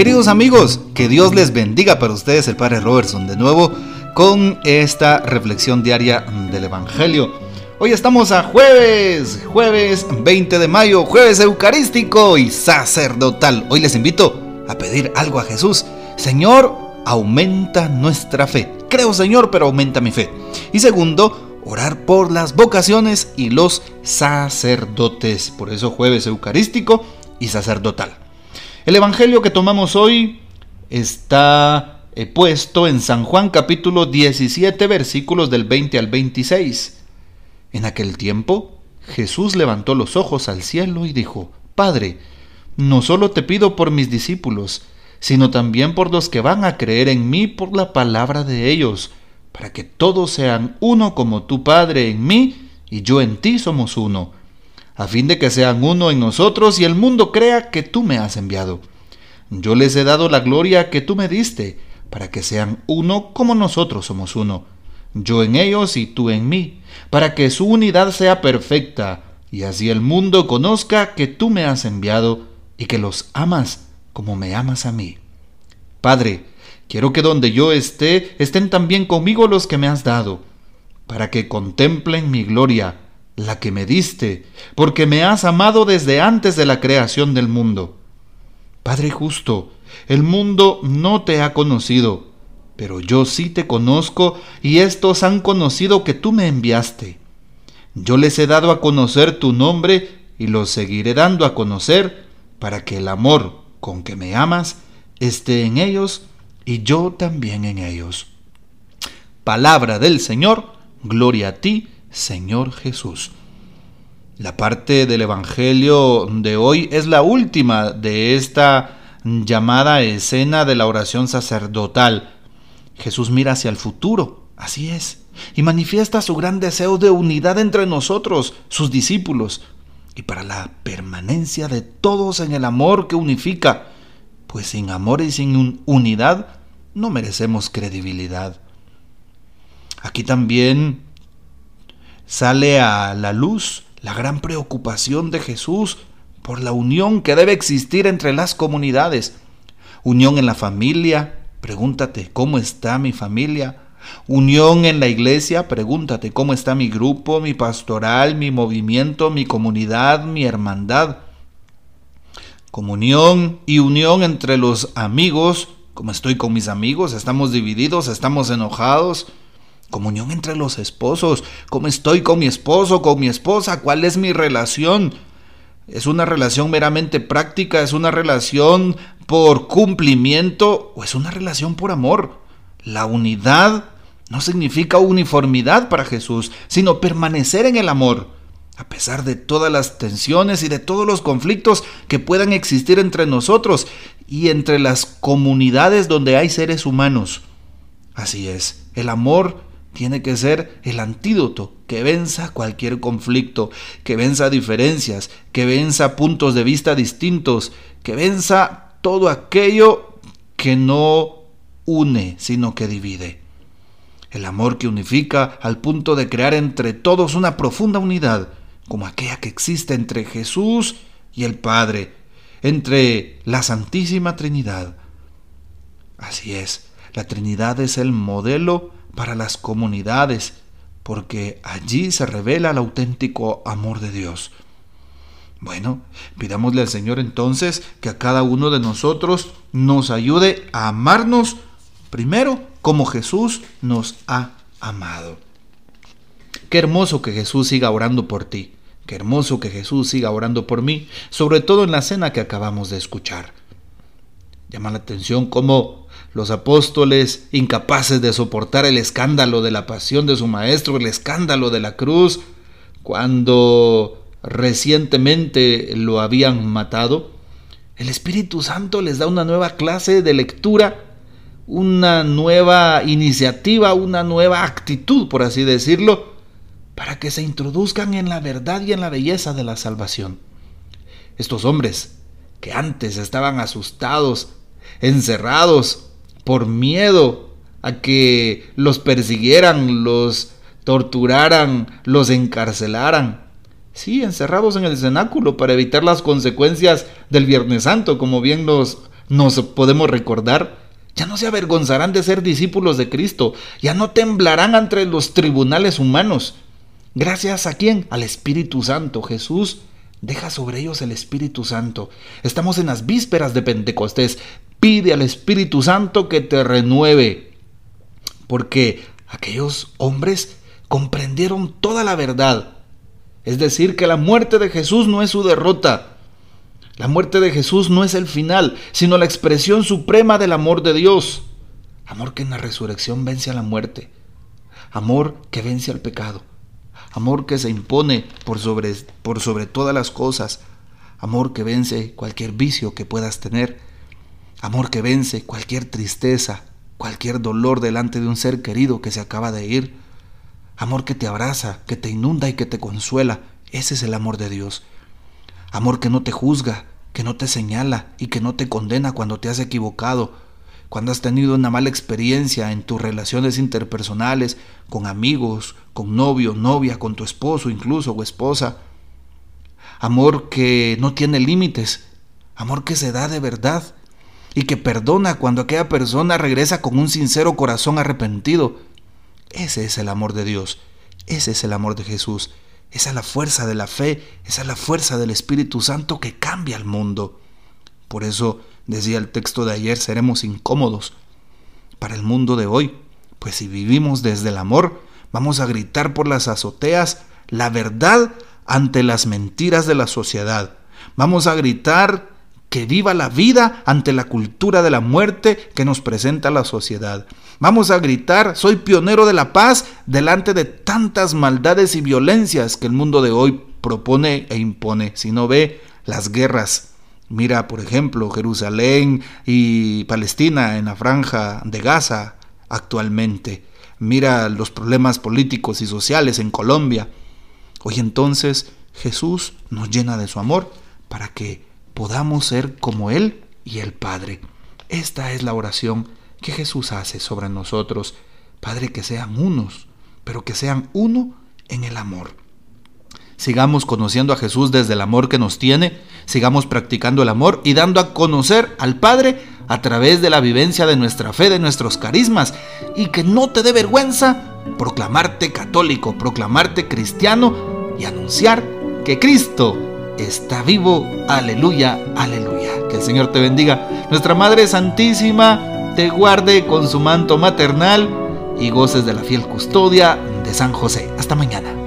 Queridos amigos, que Dios les bendiga para ustedes el Padre Robertson de nuevo con esta reflexión diaria del Evangelio. Hoy estamos a jueves, jueves 20 de mayo, jueves eucarístico y sacerdotal. Hoy les invito a pedir algo a Jesús. Señor, aumenta nuestra fe. Creo Señor, pero aumenta mi fe. Y segundo, orar por las vocaciones y los sacerdotes. Por eso jueves eucarístico y sacerdotal. El Evangelio que tomamos hoy está eh, puesto en San Juan capítulo 17 versículos del 20 al 26. En aquel tiempo Jesús levantó los ojos al cielo y dijo, Padre, no solo te pido por mis discípulos, sino también por los que van a creer en mí por la palabra de ellos, para que todos sean uno como tu Padre en mí y yo en ti somos uno a fin de que sean uno en nosotros y el mundo crea que tú me has enviado. Yo les he dado la gloria que tú me diste, para que sean uno como nosotros somos uno, yo en ellos y tú en mí, para que su unidad sea perfecta, y así el mundo conozca que tú me has enviado y que los amas como me amas a mí. Padre, quiero que donde yo esté estén también conmigo los que me has dado, para que contemplen mi gloria la que me diste, porque me has amado desde antes de la creación del mundo. Padre justo, el mundo no te ha conocido, pero yo sí te conozco y estos han conocido que tú me enviaste. Yo les he dado a conocer tu nombre y los seguiré dando a conocer para que el amor con que me amas esté en ellos y yo también en ellos. Palabra del Señor, gloria a ti, Señor Jesús. La parte del Evangelio de hoy es la última de esta llamada escena de la oración sacerdotal. Jesús mira hacia el futuro, así es, y manifiesta su gran deseo de unidad entre nosotros, sus discípulos, y para la permanencia de todos en el amor que unifica, pues sin amor y sin unidad no merecemos credibilidad. Aquí también sale a la luz la gran preocupación de Jesús por la unión que debe existir entre las comunidades. Unión en la familia, pregúntate, ¿cómo está mi familia? Unión en la iglesia, pregúntate, ¿cómo está mi grupo, mi pastoral, mi movimiento, mi comunidad, mi hermandad? Comunión y unión entre los amigos, ¿cómo estoy con mis amigos? ¿Estamos divididos? ¿Estamos enojados? Comunión entre los esposos. ¿Cómo estoy con mi esposo, con mi esposa? ¿Cuál es mi relación? ¿Es una relación meramente práctica? ¿Es una relación por cumplimiento? ¿O es una relación por amor? La unidad no significa uniformidad para Jesús, sino permanecer en el amor, a pesar de todas las tensiones y de todos los conflictos que puedan existir entre nosotros y entre las comunidades donde hay seres humanos. Así es, el amor tiene que ser el antídoto que venza cualquier conflicto, que venza diferencias, que venza puntos de vista distintos, que venza todo aquello que no une, sino que divide. El amor que unifica al punto de crear entre todos una profunda unidad, como aquella que existe entre Jesús y el Padre, entre la Santísima Trinidad. Así es, la Trinidad es el modelo para las comunidades, porque allí se revela el auténtico amor de Dios. Bueno, pidámosle al Señor entonces que a cada uno de nosotros nos ayude a amarnos primero como Jesús nos ha amado. Qué hermoso que Jesús siga orando por ti. Qué hermoso que Jesús siga orando por mí, sobre todo en la cena que acabamos de escuchar. Llama la atención cómo los apóstoles, incapaces de soportar el escándalo de la pasión de su maestro, el escándalo de la cruz, cuando recientemente lo habían matado, el Espíritu Santo les da una nueva clase de lectura, una nueva iniciativa, una nueva actitud, por así decirlo, para que se introduzcan en la verdad y en la belleza de la salvación. Estos hombres, que antes estaban asustados, encerrados por miedo a que los persiguieran, los torturaran, los encarcelaran. Sí, encerrados en el cenáculo para evitar las consecuencias del Viernes Santo, como bien nos nos podemos recordar, ya no se avergonzarán de ser discípulos de Cristo, ya no temblarán ante los tribunales humanos. Gracias a quién? Al Espíritu Santo. Jesús deja sobre ellos el Espíritu Santo. Estamos en las vísperas de Pentecostés. Pide al Espíritu Santo que te renueve. Porque aquellos hombres comprendieron toda la verdad. Es decir, que la muerte de Jesús no es su derrota. La muerte de Jesús no es el final, sino la expresión suprema del amor de Dios. Amor que en la resurrección vence a la muerte. Amor que vence al pecado. Amor que se impone por sobre, por sobre todas las cosas. Amor que vence cualquier vicio que puedas tener. Amor que vence cualquier tristeza, cualquier dolor delante de un ser querido que se acaba de ir. Amor que te abraza, que te inunda y que te consuela. Ese es el amor de Dios. Amor que no te juzga, que no te señala y que no te condena cuando te has equivocado, cuando has tenido una mala experiencia en tus relaciones interpersonales, con amigos, con novio, novia, con tu esposo incluso o esposa. Amor que no tiene límites, amor que se da de verdad y que perdona cuando aquella persona regresa con un sincero corazón arrepentido. Ese es el amor de Dios, ese es el amor de Jesús. Esa es la fuerza de la fe, esa es la fuerza del Espíritu Santo que cambia el mundo. Por eso decía el texto de ayer, seremos incómodos para el mundo de hoy, pues si vivimos desde el amor, vamos a gritar por las azoteas la verdad ante las mentiras de la sociedad. Vamos a gritar que viva la vida ante la cultura de la muerte que nos presenta la sociedad. Vamos a gritar, soy pionero de la paz delante de tantas maldades y violencias que el mundo de hoy propone e impone. Si no ve las guerras, mira por ejemplo Jerusalén y Palestina en la franja de Gaza actualmente. Mira los problemas políticos y sociales en Colombia. Hoy entonces Jesús nos llena de su amor para que podamos ser como Él y el Padre. Esta es la oración que Jesús hace sobre nosotros. Padre, que sean unos, pero que sean uno en el amor. Sigamos conociendo a Jesús desde el amor que nos tiene, sigamos practicando el amor y dando a conocer al Padre a través de la vivencia de nuestra fe, de nuestros carismas, y que no te dé vergüenza proclamarte católico, proclamarte cristiano y anunciar que Cristo está vivo. Aleluya, aleluya. Que el Señor te bendiga. Nuestra Madre Santísima te guarde con su manto maternal y goces de la fiel custodia de San José. Hasta mañana.